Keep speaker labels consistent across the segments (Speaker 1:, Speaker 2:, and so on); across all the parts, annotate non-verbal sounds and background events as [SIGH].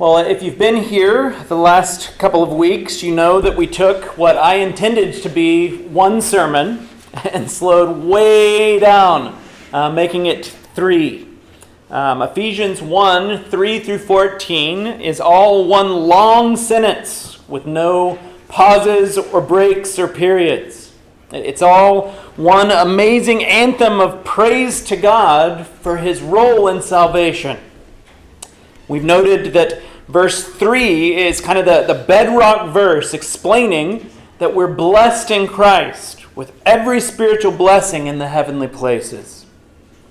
Speaker 1: Well, if you've been here the last couple of weeks, you know that we took what I intended to be one sermon [LAUGHS] and slowed way down, uh, making it three. Um, Ephesians 1 3 through 14 is all one long sentence with no pauses or breaks or periods. It's all one amazing anthem of praise to God for his role in salvation. We've noted that verse 3 is kind of the, the bedrock verse explaining that we're blessed in Christ with every spiritual blessing in the heavenly places.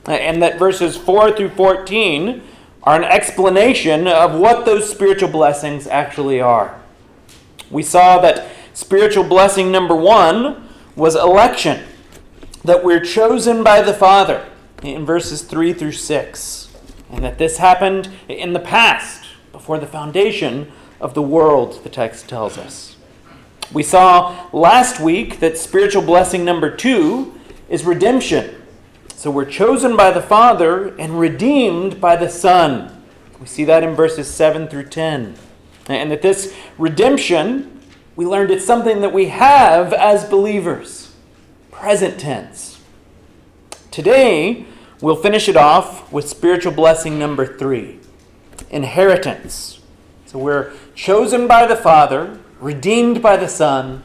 Speaker 1: And that verses 4 through 14 are an explanation of what those spiritual blessings actually are. We saw that spiritual blessing number one was election, that we're chosen by the Father in verses 3 through 6, and that this happened in the past, before the foundation of the world, the text tells us. We saw last week that spiritual blessing number two is redemption. So we're chosen by the Father and redeemed by the Son. We see that in verses 7 through 10. And that this redemption, we learned it's something that we have as believers. Present tense. Today, we'll finish it off with spiritual blessing number three inheritance. So we're chosen by the Father, redeemed by the Son,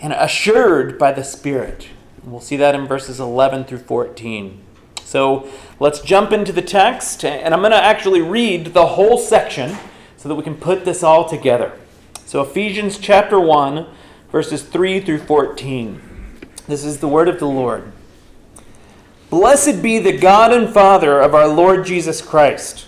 Speaker 1: and assured by the Spirit. We'll see that in verses 11 through 14. So let's jump into the text, and I'm going to actually read the whole section so that we can put this all together. So, Ephesians chapter 1, verses 3 through 14. This is the word of the Lord. Blessed be the God and Father of our Lord Jesus Christ,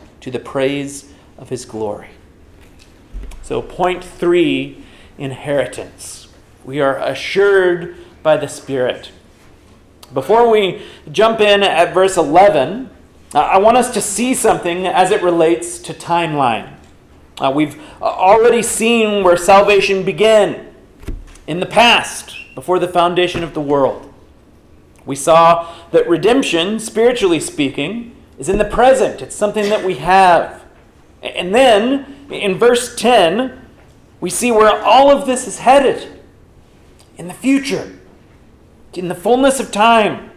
Speaker 1: to the praise of his glory. So, point three inheritance. We are assured by the Spirit. Before we jump in at verse 11, uh, I want us to see something as it relates to timeline. Uh, we've already seen where salvation began in the past, before the foundation of the world. We saw that redemption, spiritually speaking, is in the present, it's something that we have. And then in verse 10, we see where all of this is headed in the future, in the fullness of time,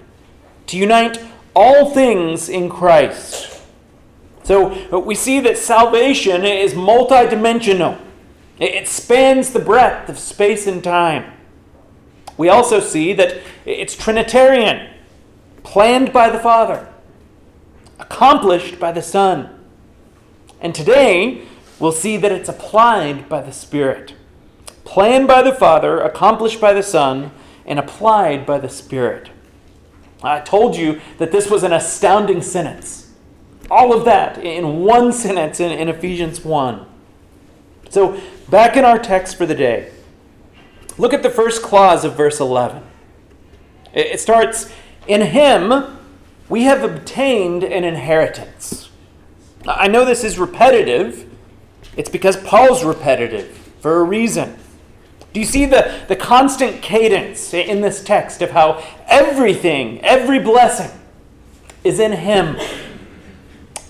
Speaker 1: to unite all things in Christ. So we see that salvation is multidimensional. It spans the breadth of space and time. We also see that it's Trinitarian, planned by the Father accomplished by the Son. And today, we'll see that it's applied by the Spirit. Planned by the Father, accomplished by the Son, and applied by the Spirit. I told you that this was an astounding sentence. All of that in one sentence in, in Ephesians 1. So, back in our text for the day, look at the first clause of verse 11. It starts, In Him we have obtained an inheritance. I know this is repetitive, It's because Paul's repetitive for a reason. Do you see the, the constant cadence in this text of how everything, every blessing, is in Him?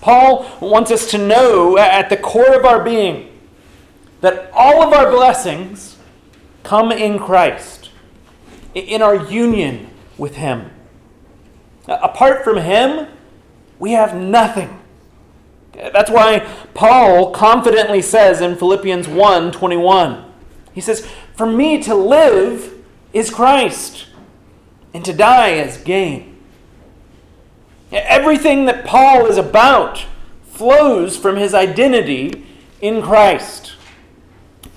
Speaker 1: Paul wants us to know at the core of our being that all of our blessings come in Christ, in our union with Him. Apart from Him, we have nothing. That's why Paul confidently says in Philippians 1 21, he says, For me to live is Christ, and to die is gain. Everything that Paul is about flows from his identity in Christ.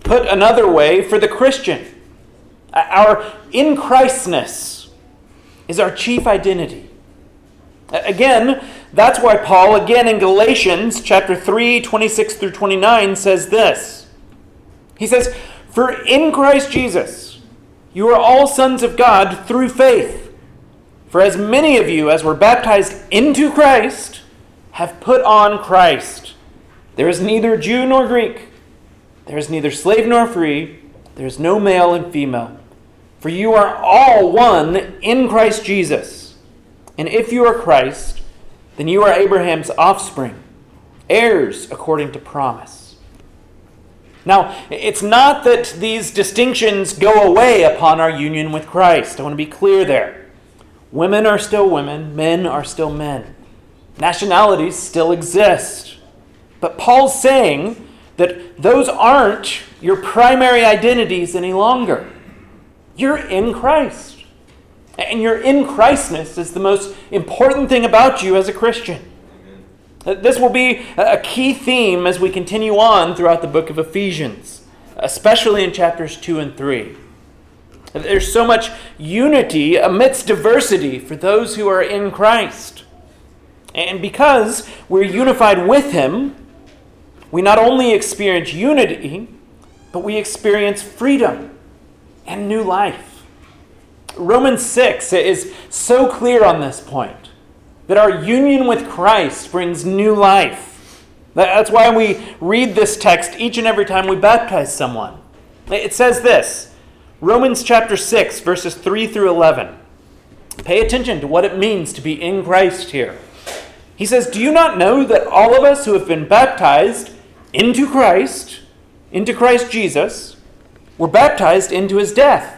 Speaker 1: Put another way, for the Christian, our in Christness is our chief identity. Again, that's why Paul, again in Galatians chapter 3, 26 through 29, says this. He says, For in Christ Jesus you are all sons of God through faith. For as many of you as were baptized into Christ have put on Christ. There is neither Jew nor Greek, there is neither slave nor free, there is no male and female. For you are all one in Christ Jesus. And if you are Christ, then you are Abraham's offspring, heirs according to promise. Now, it's not that these distinctions go away upon our union with Christ. I want to be clear there. Women are still women, men are still men. Nationalities still exist. But Paul's saying that those aren't your primary identities any longer. You're in Christ. And your in Christness is the most important thing about you as a Christian. This will be a key theme as we continue on throughout the book of Ephesians, especially in chapters 2 and 3. There's so much unity amidst diversity for those who are in Christ. And because we're unified with Him, we not only experience unity, but we experience freedom and new life. Romans 6 is so clear on this point that our union with Christ brings new life. That's why we read this text each and every time we baptize someone. It says this Romans chapter 6, verses 3 through 11. Pay attention to what it means to be in Christ here. He says, Do you not know that all of us who have been baptized into Christ, into Christ Jesus, were baptized into his death?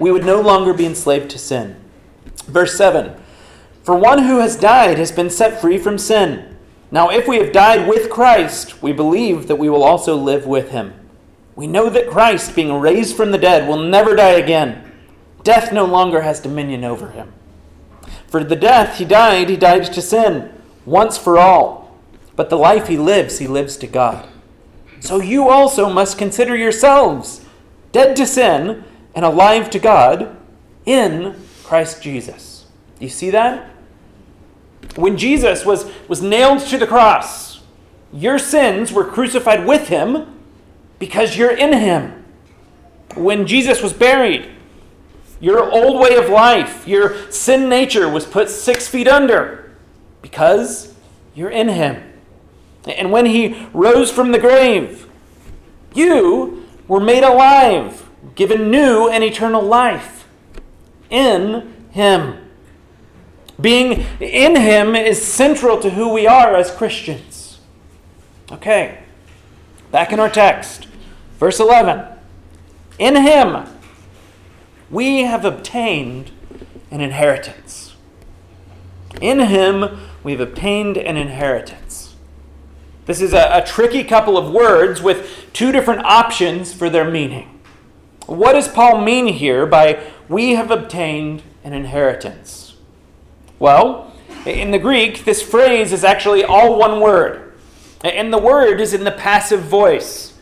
Speaker 1: we would no longer be enslaved to sin. Verse 7 For one who has died has been set free from sin. Now, if we have died with Christ, we believe that we will also live with him. We know that Christ, being raised from the dead, will never die again. Death no longer has dominion over him. For the death he died, he died to sin, once for all. But the life he lives, he lives to God. So you also must consider yourselves dead to sin and alive to God in Christ Jesus. You see that? When Jesus was, was nailed to the cross, your sins were crucified with him because you're in him. When Jesus was buried, your old way of life, your sin nature was put six feet under because you're in him. And when he rose from the grave, you were made alive given new and eternal life in Him. Being in Him is central to who we are as Christians. Okay, back in our text, verse 11. In Him we have obtained an inheritance. In Him we've obtained an inheritance. This is a, a tricky couple of words with two different options for their meaning. What does Paul mean here by we have obtained an inheritance? Well, in the Greek, this phrase is actually all one word. And the word is in the passive voice.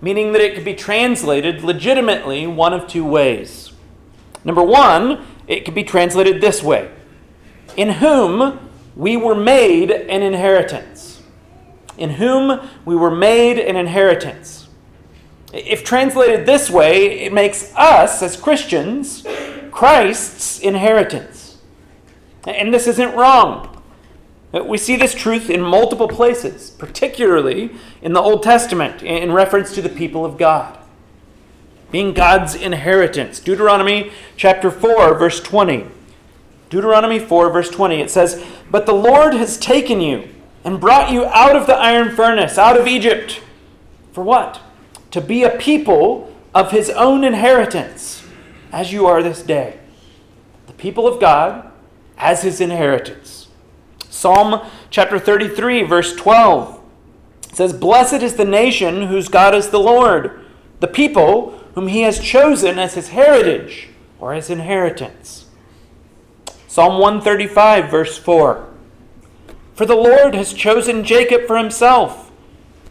Speaker 1: meaning that it could be translated legitimately one of two ways. Number one, it could be translated this way In whom we were made an inheritance. In whom we were made an inheritance. If translated this way, it makes us, as Christians, Christ's inheritance. And this isn't wrong. We see this truth in multiple places, particularly in the Old Testament, in reference to the people of God. Being God's inheritance. Deuteronomy chapter 4, verse 20. Deuteronomy 4, verse 20, it says, But the Lord has taken you and brought you out of the iron furnace, out of Egypt. For what? To be a people of his own inheritance, as you are this day. The people of God as his inheritance. Psalm chapter 33, verse 12 says, Blessed is the nation whose God is the Lord, the people whom he has chosen as his heritage or his inheritance. Psalm 135, verse 4 For the Lord has chosen Jacob for himself,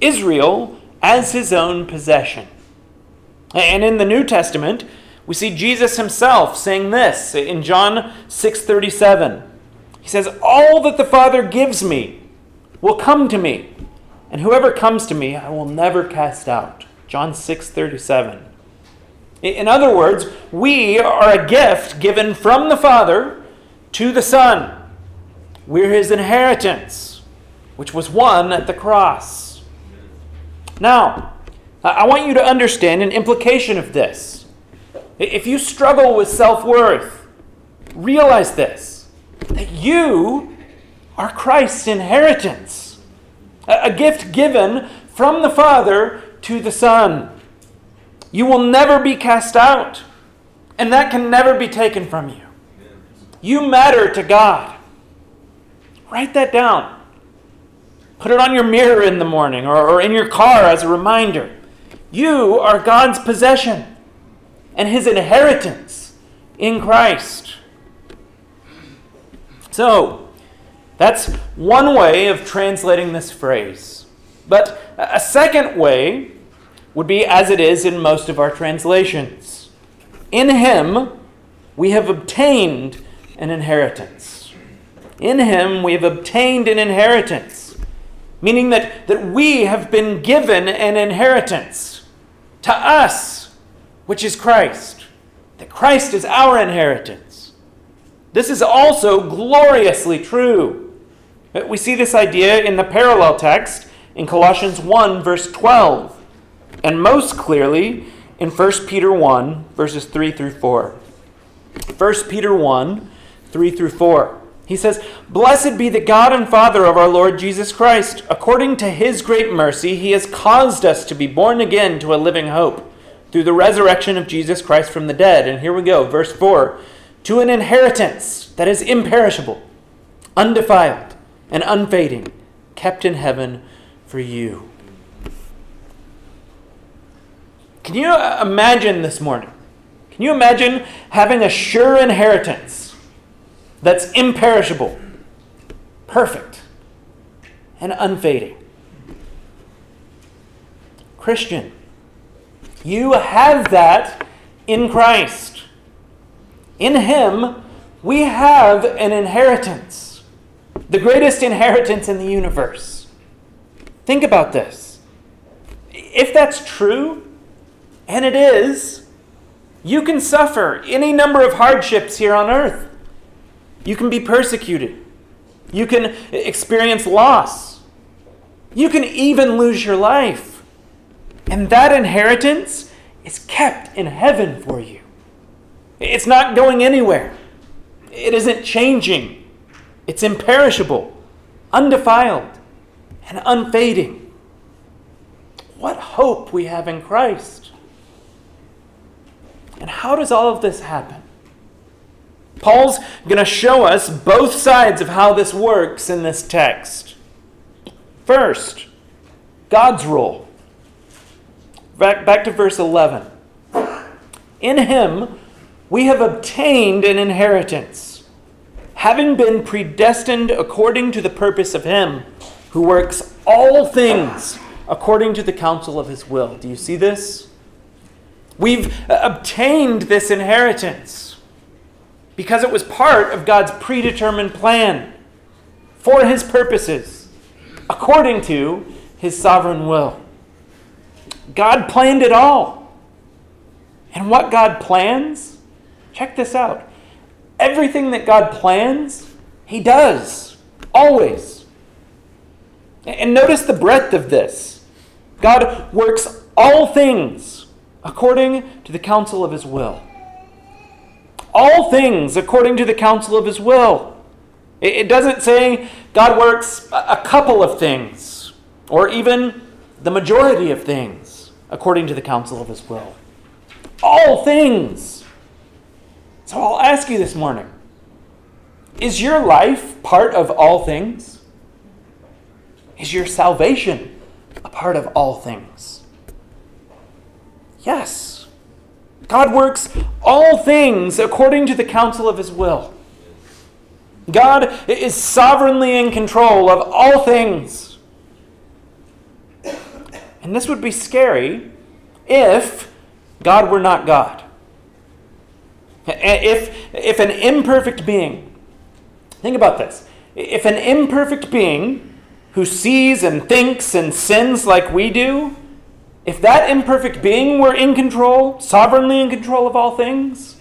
Speaker 1: Israel as his own possession. And in the New Testament, we see Jesus himself saying this in John 6:37. He says, All that the Father gives me will come to me, and whoever comes to me I will never cast out. John 6 37. In other words, we are a gift given from the Father to the Son. We're his inheritance, which was won at the cross. Now, I want you to understand an implication of this. If you struggle with self worth, realize this that you are Christ's inheritance, a gift given from the Father to the Son. You will never be cast out, and that can never be taken from you. You matter to God. Write that down. Put it on your mirror in the morning or, or in your car as a reminder. You are God's possession and His inheritance in Christ. So, that's one way of translating this phrase. But a second way would be as it is in most of our translations In him we have obtained an inheritance. In him we have obtained an inheritance, meaning that, that we have been given an inheritance to us, which is Christ. That Christ is our inheritance. This is also gloriously true. We see this idea in the parallel text in Colossians 1, verse 12, and most clearly in 1 Peter 1, verses 3 through 4. 1 Peter 1, 3 through 4. He says, Blessed be the God and Father of our Lord Jesus Christ. According to his great mercy, he has caused us to be born again to a living hope through the resurrection of Jesus Christ from the dead. And here we go, verse 4 to an inheritance that is imperishable, undefiled, and unfading, kept in heaven for you. Can you imagine this morning? Can you imagine having a sure inheritance that's imperishable, perfect, and unfading? Christian, you have that in Christ. In Him, we have an inheritance, the greatest inheritance in the universe. Think about this. If that's true, and it is, you can suffer any number of hardships here on earth. You can be persecuted. You can experience loss. You can even lose your life. And that inheritance is kept in heaven for you. It's not going anywhere. It isn't changing. It's imperishable, undefiled, and unfading. What hope we have in Christ. And how does all of this happen? Paul's going to show us both sides of how this works in this text. First, God's role. Back, back to verse 11. In him, we have obtained an inheritance, having been predestined according to the purpose of Him who works all things according to the counsel of his will. Do you see this? We've uh, obtained this inheritance because it was part of God's predetermined plan for his purposes, according to his sovereign will. God planned it all. And what God plans, check this out. Everything that God plans, he does, always. And notice the breadth of this. God works all things according to the counsel of his will. All things according to the counsel of his will. It doesn't say God works a couple of things, or even the majority of things, according to the counsel of his will. All things. So I'll ask you this morning Is your life part of all things? Is your salvation a part of all things? Yes. God works all things according to the counsel of his will. God is sovereignly in control of all things. And this would be scary if God were not God. If, if an imperfect being, think about this. If an imperfect being who sees and thinks and sins like we do, if that imperfect being were in control, sovereignly in control of all things,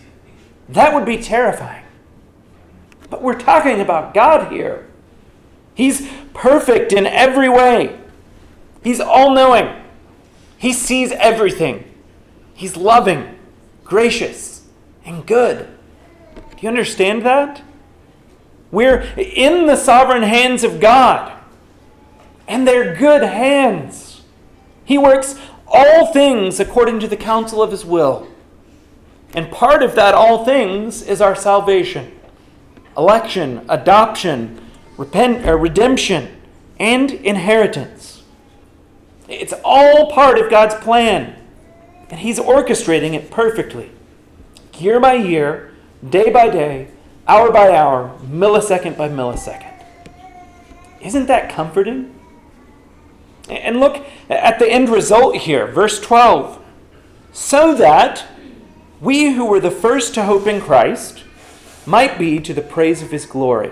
Speaker 1: that would be terrifying. But we're talking about God here. He's perfect in every way, He's all knowing, He sees everything. He's loving, gracious, and good. Do you understand that? We're in the sovereign hands of God, and they're good hands. He works all things according to the counsel of His will. And part of that all things is our salvation election, adoption, repent, uh, redemption, and inheritance. It's all part of God's plan, and He's orchestrating it perfectly, year by year, day by day, hour by hour, millisecond by millisecond. Isn't that comforting? And look at the end result here, verse 12. So that we who were the first to hope in Christ might be to the praise of his glory.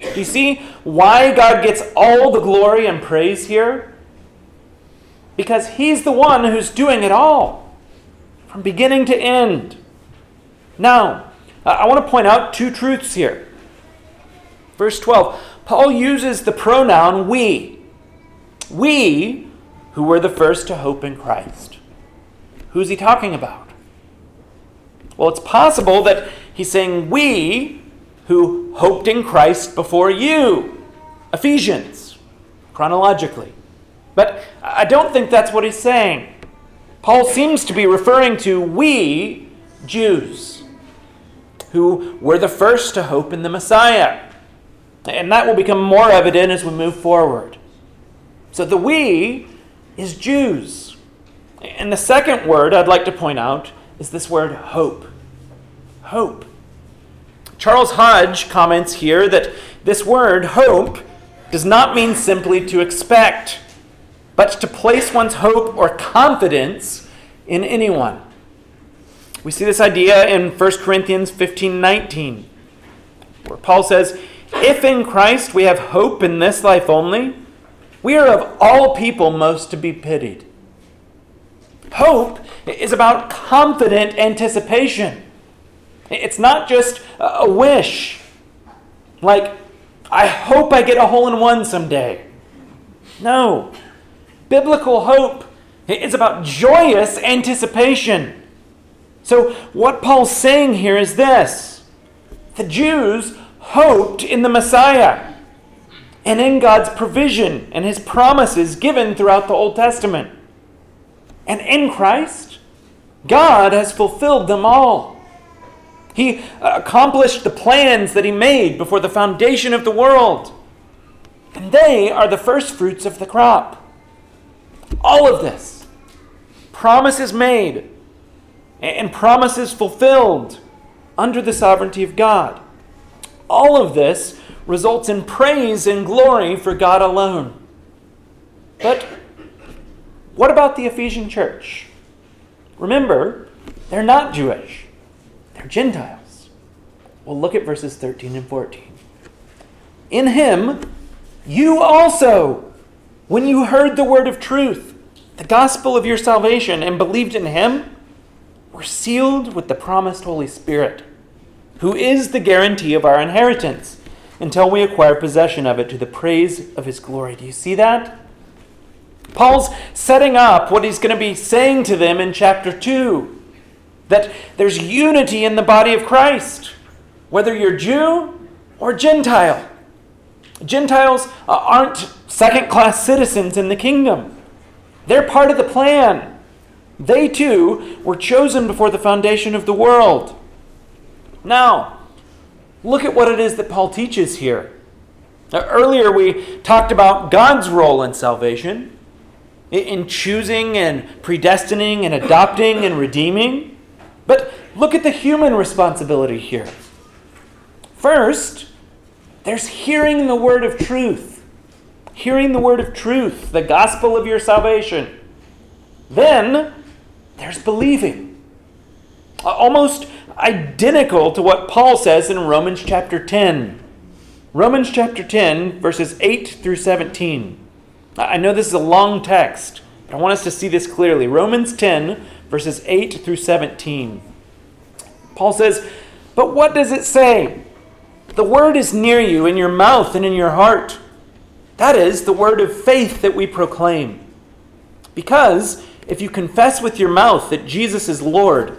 Speaker 1: Do you see why God gets all the glory and praise here? Because he's the one who's doing it all, from beginning to end. Now, I want to point out two truths here. Verse 12, Paul uses the pronoun we. We who were the first to hope in Christ. Who's he talking about? Well, it's possible that He's saying, We who hoped in Christ before you. Ephesians, chronologically. But I don't think that's what he's saying. Paul seems to be referring to we, Jews, who were the first to hope in the Messiah. And that will become more evident as we move forward. So the we is Jews. And the second word I'd like to point out is this word hope hope. Charles Hodge comments here that this word, hope, does not mean simply to expect, but to place one's hope or confidence in anyone. We see this idea in 1 Corinthians 15 19, where Paul says, If in Christ we have hope in this life only, we are of all people most to be pitied. Hope is about confident anticipation. It's not just a wish, like, I hope I get a hole in one someday. No. Biblical hope is about joyous anticipation. So, what Paul's saying here is this the Jews hoped in the Messiah and in God's provision and his promises given throughout the Old Testament. And in Christ, God has fulfilled them all. He accomplished the plans that he made before the foundation of the world. And they are the first fruits of the crop. All of this, promises made and promises fulfilled under the sovereignty of God. All of this results in praise and glory for God alone. But what about the Ephesian church? Remember, they're not Jewish, they're Gentiles. Well, look at verses 13 and 14. In him, you also, when you heard the word of truth, the gospel of your salvation, and believed in him, were sealed with the promised Holy Spirit, who is the guarantee of our inheritance until we acquire possession of it to the praise of his glory. Do you see that? Paul's setting up what he's going to be saying to them in chapter 2 that there's unity in the body of Christ, whether you're Jew or Gentile. Gentiles uh, aren't second class citizens in the kingdom, they're part of the plan. They too were chosen before the foundation of the world. Now, look at what it is that Paul teaches here. Now, earlier we talked about God's role in salvation, in choosing and predestining and adopting and redeeming. But look at the human responsibility here. First, there's hearing the word of truth, hearing the word of truth, the gospel of your salvation. Then, there's believing. Almost identical to what Paul says in Romans chapter 10. Romans chapter 10, verses 8 through 17. I know this is a long text, but I want us to see this clearly. Romans 10, verses 8 through 17. Paul says, But what does it say? The word is near you, in your mouth and in your heart. That is the word of faith that we proclaim. Because if you confess with your mouth that Jesus is Lord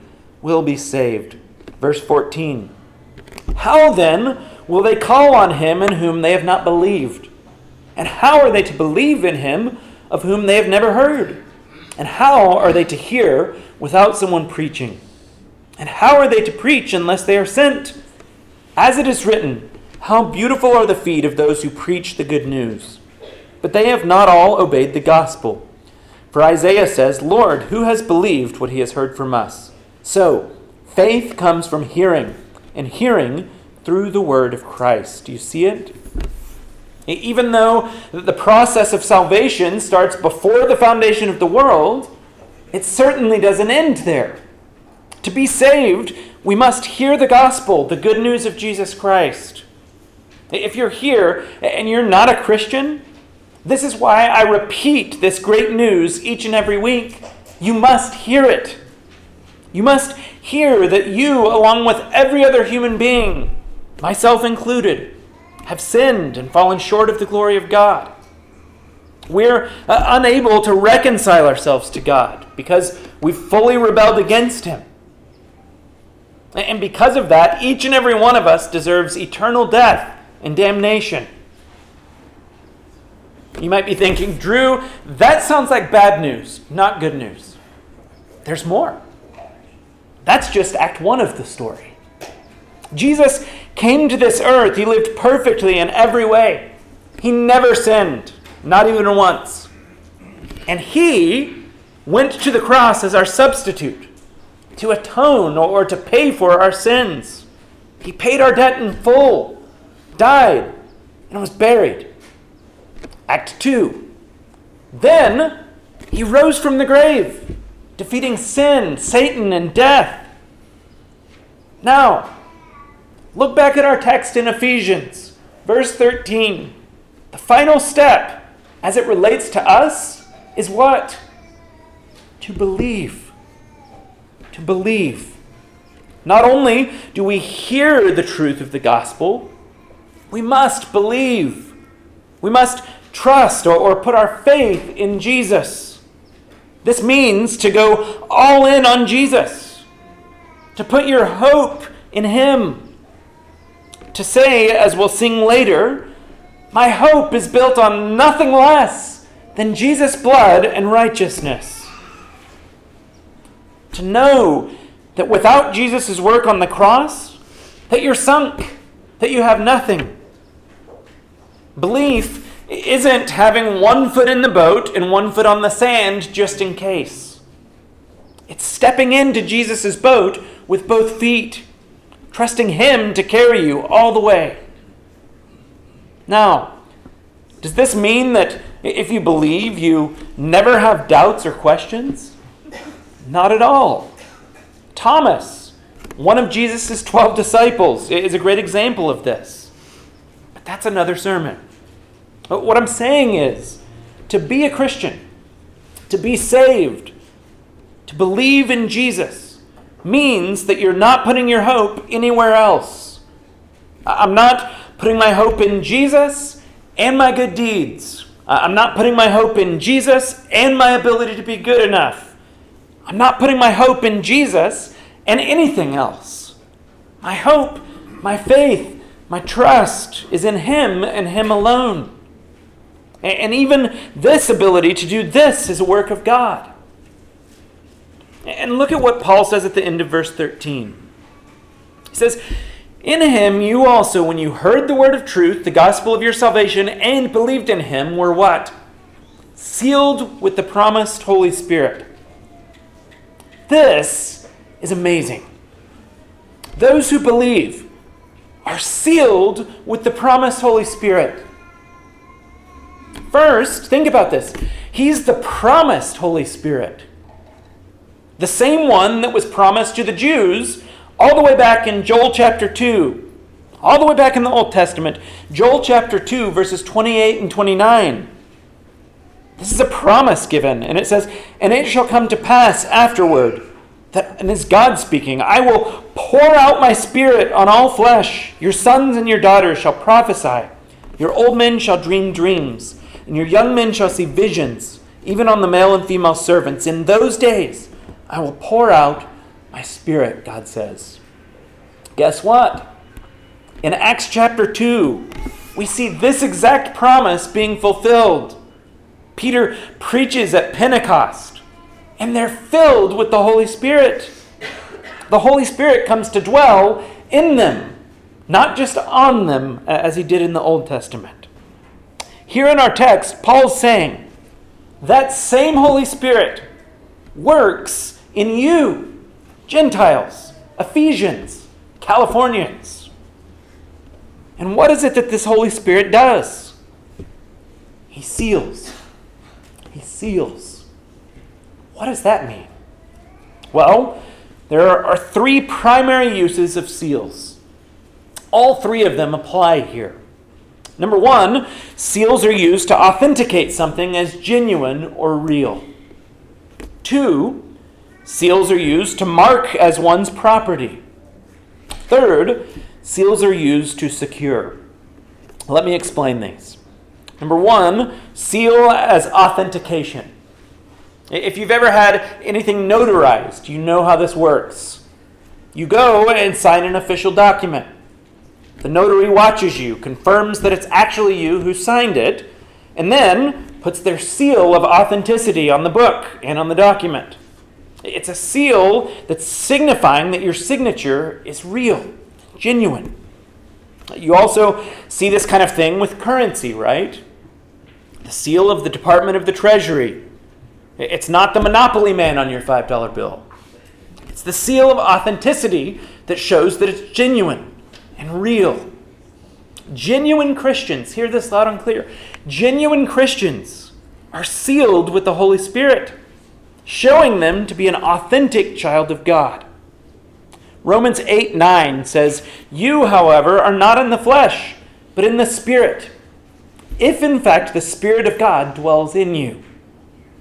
Speaker 1: will be saved. Verse 14 How then will they call on him in whom they have not believed? And how are they to believe in him of whom they have never heard? And how are they to hear without someone preaching? And how are they to preach unless they are sent? As it is written, How beautiful are the feet of those who preach the good news! But they have not all obeyed the gospel. For Isaiah says, Lord, who has believed what he has heard from us? So, faith comes from hearing, and hearing through the word of Christ. Do you see it? Even though the process of salvation starts before the foundation of the world, it certainly doesn't end there. To be saved, we must hear the gospel, the good news of Jesus Christ. If you're here and you're not a Christian, this is why I repeat this great news each and every week. You must hear it. You must hear that you, along with every other human being, myself included, have sinned and fallen short of the glory of God. We're uh, unable to reconcile ourselves to God because we've fully rebelled against Him. And because of that, each and every one of us deserves eternal death and damnation. You might be thinking, Drew, that sounds like bad news, not good news. There's more. That's just act one of the story. Jesus came to this earth, he lived perfectly in every way. He never sinned, not even once. And he went to the cross as our substitute to atone or to pay for our sins. He paid our debt in full, died, and was buried. Act 2. Then he rose from the grave, defeating sin, Satan, and death. Now, look back at our text in Ephesians, verse 13. The final step, as it relates to us, is what? To believe. To believe. Not only do we hear the truth of the gospel, we must believe. We must trust or, or put our faith in Jesus. This means to go all in on Jesus, to put your hope in Him. To say, as we'll sing later, my hope is built on nothing less than Jesus' blood and righteousness. To know that without Jesus' work on the cross, that you're sunk, that you have nothing. Belief isn't having one foot in the boat and one foot on the sand just in case. It's stepping into Jesus' boat with both feet, trusting Him to carry you all the way. Now, does this mean that if you believe, you never have doubts or questions? Not at all. Thomas, one of Jesus' 12 disciples, is a great example of this. But that's another sermon. But what I'm saying is to be a Christian, to be saved, to believe in Jesus means that you're not putting your hope anywhere else. I'm not putting my hope in Jesus and my good deeds. I'm not putting my hope in Jesus and my ability to be good enough. I'm not putting my hope in Jesus and anything else. My hope, my faith, my trust is in Him and Him alone. And even this ability to do this is a work of God. And look at what Paul says at the end of verse 13. He says, In him you also, when you heard the word of truth, the gospel of your salvation, and believed in him, were what? Sealed with the promised Holy Spirit. This is amazing. Those who believe are sealed with the promised Holy Spirit. First, think about this. He's the promised Holy Spirit. The same one that was promised to the Jews all the way back in Joel chapter 2. All the way back in the Old Testament. Joel chapter 2, verses 28 and 29. This is a promise given, and it says, And it shall come to pass afterward, that, and it's God speaking, I will pour out my spirit on all flesh. Your sons and your daughters shall prophesy. Your old men shall dream dreams and your young men shall see visions, even on the male and female servants. In those days I will pour out my spirit, God says. Guess what? In Acts chapter 2, we see this exact promise being fulfilled. Peter preaches at Pentecost, and they're filled with the Holy Spirit. The Holy Spirit comes to dwell in them, not just on them as he did in the Old Testament. Here in our text, Paul's saying that same Holy Spirit works in you, Gentiles, Ephesians, Californians. And what is it that this Holy Spirit does? He seals. He seals. What does that mean? Well, there are three primary uses of seals. All three of them apply here. Number one, seals are used to authenticate something as genuine or real. Two, seals are used to mark as one's property. Third, seals are used to secure. Let me explain these. Number one, seal as authentication. If you've ever had anything notarized, you know how this works. You go and sign an official document. The notary watches you, confirms that it's actually you who signed it, and then puts their seal of authenticity on the book and on the document. It's a seal that's signifying that your signature is real, genuine. You also see this kind of thing with currency, right? The seal of the Department of the Treasury. It's not the Monopoly man on your $5 bill. It's the seal of authenticity that shows that it's genuine and real. Genuine Christians, hear this loud and clear. Genuine Christians are sealed with the Holy Spirit, showing them to be an authentic child of God. Romans 8 9 says, You, however, are not in the flesh, but in the Spirit. If in fact the Spirit of God dwells in you.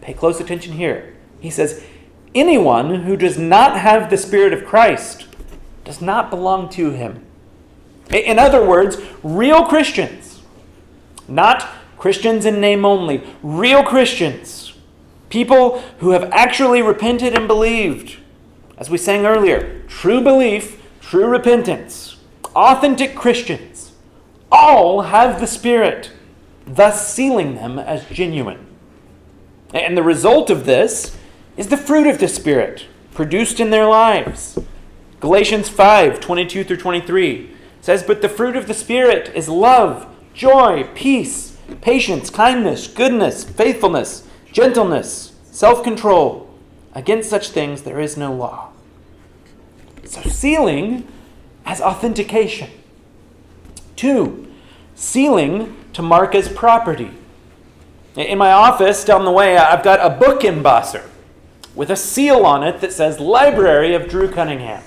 Speaker 1: Pay close attention here. He says, Anyone who does not have the Spirit of Christ does not belong to him. In other words, real Christians, not Christians in name only, real Christians, people who have actually repented and believed. As we sang earlier, true belief, true repentance, authentic Christians, all have the Spirit, thus sealing them as genuine. And the result of this is the fruit of the Spirit produced in their lives. Galatians 5 22 through 23 says, But the fruit of the Spirit is love, joy, peace, patience, kindness, goodness, faithfulness, gentleness, self control. Against such things there is no law. So, sealing as authentication. Two, sealing to mark as property. In my office down the way, I've got a book embosser with a seal on it that says Library of Drew Cunningham.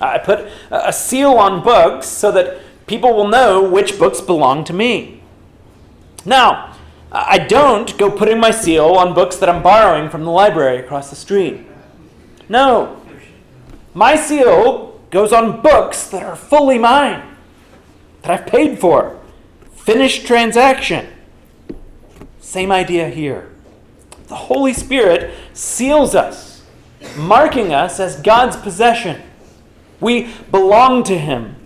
Speaker 1: I put a seal on books so that people will know which books belong to me. Now, I don't go putting my seal on books that I'm borrowing from the library across the street. No. My seal goes on books that are fully mine, that I've paid for. Finished transaction. Same idea here. The Holy Spirit seals us, marking us as God's possession. We belong to Him.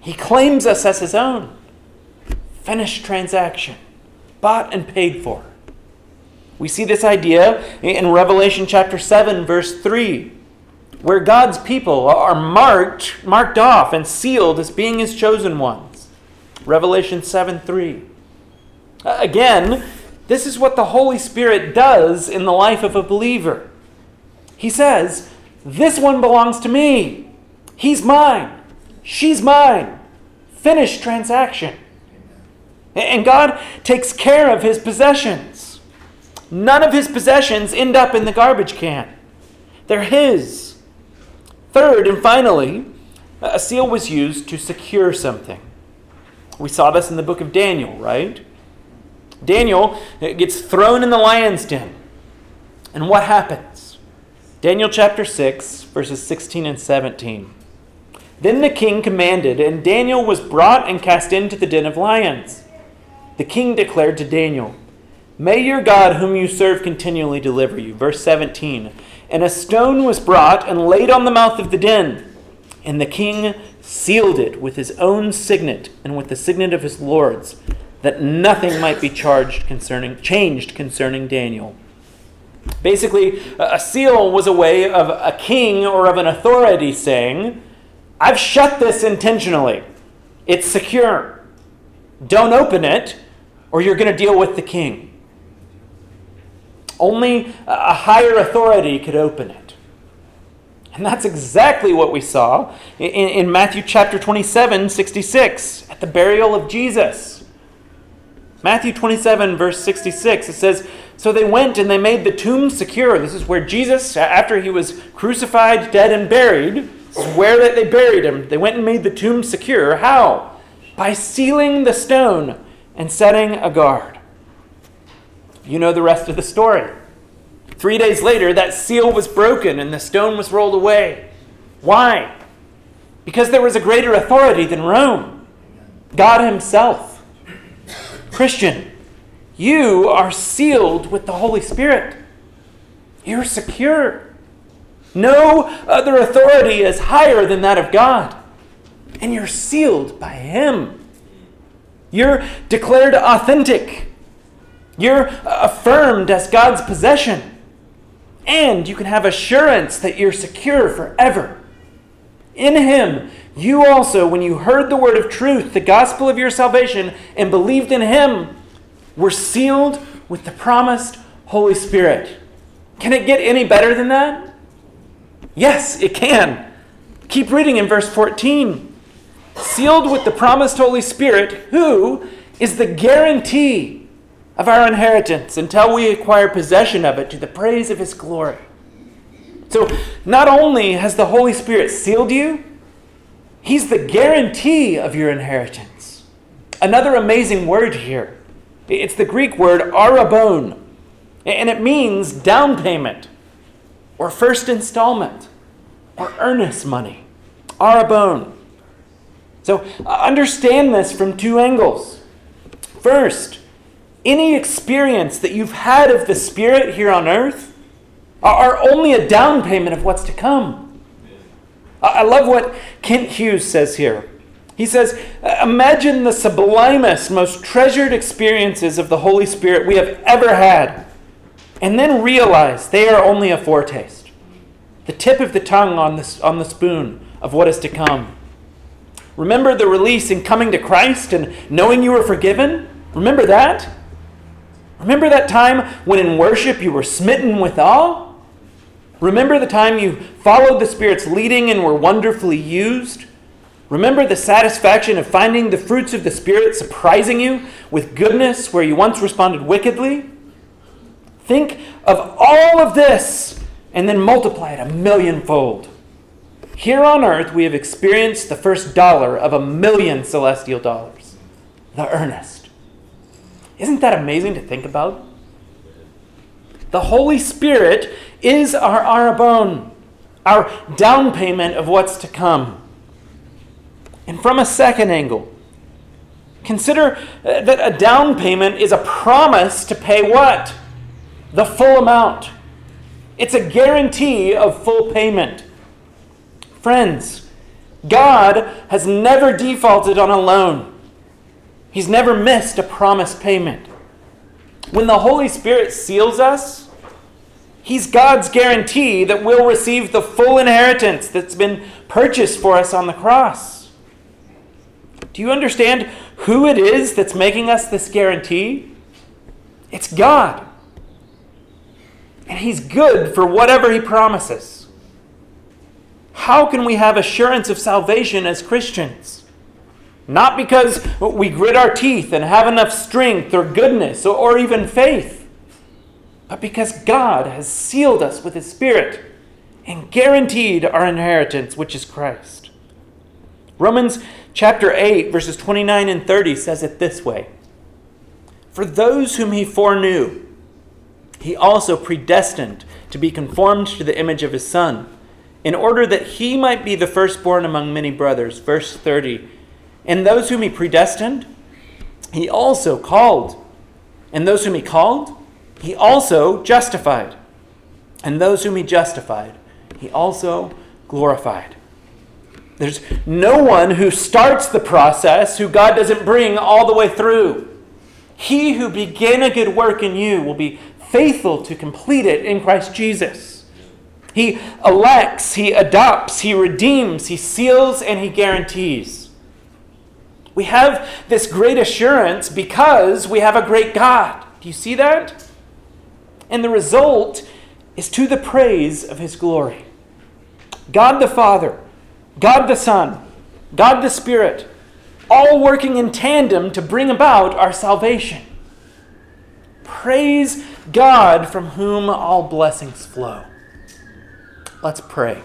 Speaker 1: He claims us as His own. Finished transaction, bought and paid for. We see this idea in Revelation chapter 7, verse 3, where God's people are marked, marked off and sealed as being His chosen ones. Revelation 7 3. Again, this is what the Holy Spirit does in the life of a believer. He says, This one belongs to me. He's mine. She's mine. Finished transaction. And God takes care of his possessions. None of his possessions end up in the garbage can, they're his. Third and finally, a seal was used to secure something. We saw this in the book of Daniel, right? Daniel gets thrown in the lion's den. And what happens? Daniel chapter 6, verses 16 and 17. Then the king commanded, and Daniel was brought and cast into the den of lions. The king declared to Daniel, May your God, whom you serve, continually deliver you. Verse 17. And a stone was brought and laid on the mouth of the den. And the king sealed it with his own signet and with the signet of his lords, that nothing might be charged concerning changed concerning Daniel. Basically, a seal was a way of a king or of an authority saying, I've shut this intentionally. It's secure. Don't open it, or you're going to deal with the king. Only a higher authority could open it. And that's exactly what we saw in, in, Matthew chapter 27, 66, at the burial of Jesus. Matthew 27, verse 66, it says, So they went and they made the tomb secure. This is where Jesus, after he was crucified, dead, and buried, this is where they buried him. They went and made the tomb secure. How? By sealing the stone and setting a guard. You know the rest of the story. Three days later, that seal was broken and the stone was rolled away. Why? Because there was a greater authority than Rome God Himself. Christian, you are sealed with the Holy Spirit. You're secure. No other authority is higher than that of God. And you're sealed by Him. You're declared authentic. You're affirmed as God's possession. And you can have assurance that you're secure forever. In Him, you also, when you heard the word of truth, the gospel of your salvation, and believed in Him, were sealed with the promised Holy Spirit. Can it get any better than that? Yes, it can. Keep reading in verse 14. Sealed with the promised Holy Spirit, who is the guarantee of our inheritance until we acquire possession of it to the praise of his glory. So, not only has the Holy Spirit sealed you, he's the guarantee of your inheritance. Another amazing word here. It's the Greek word arrabon, and it means down payment or first installment, or earnest money, arrabon. So uh, understand this from two angles. First, any experience that you've had of the Spirit here on earth are only a down payment of what's to come. I love what Kent Hughes says here. He says, Imagine the sublimest, most treasured experiences of the Holy Spirit we have ever had And then realize they are only a foretaste, the tip of the tongue on the, on the spoon of what is to come. Remember the release in coming to Christ and knowing you were forgiven? Remember that? Remember that time when in worship you were smitten with awe? Remember the time you followed the Spirit's leading and were wonderfully used? Remember the satisfaction of finding the fruits of the Spirit surprising you with goodness where you once responded wickedly? Think of all of this and then multiply it a millionfold. Here on earth, we have experienced the first dollar of a million celestial dollars, the earnest. Isn't that amazing to think about? The Holy Spirit is our arrabon, our down payment of what's to come. And from a second angle, consider uh, that a down payment is a promise to pay what? The full amount. It's a guarantee of full payment. Friends, God has never defaulted on a loan. He's never missed a promised payment. When the Holy Spirit seals us, He's God's guarantee that we'll receive the full inheritance that's been purchased for us on the cross. Do you understand who it is that's making us this guarantee? It's God. And He's good for whatever He promises. How can we have assurance of salvation as Christians? Not because we grit our teeth and have enough strength or goodness or even faith, but because God has sealed us with His Spirit and guaranteed our inheritance, which is Christ. Romans chapter 8, verses 29 and 30 says it this way For those whom He foreknew, He also predestined to be conformed to the image of His Son in order that he might be the firstborn among many brothers. Verse 30. And those whom he predestined, he also called. And those whom he called, he also justified. And those whom he justified, he also glorified. There's no one who starts the process who God doesn't bring all the way through. He who began a good work in you will be faithful to complete it in Christ Jesus. He elects, he adopts, he redeems, he seals, and he guarantees. We have this great assurance because we have a great God. Do you see that? And the result is to the praise of his glory. God the Father, God the Son, God the Spirit, all working in tandem to bring about our salvation. Praise God from whom all blessings flow. Let's pray.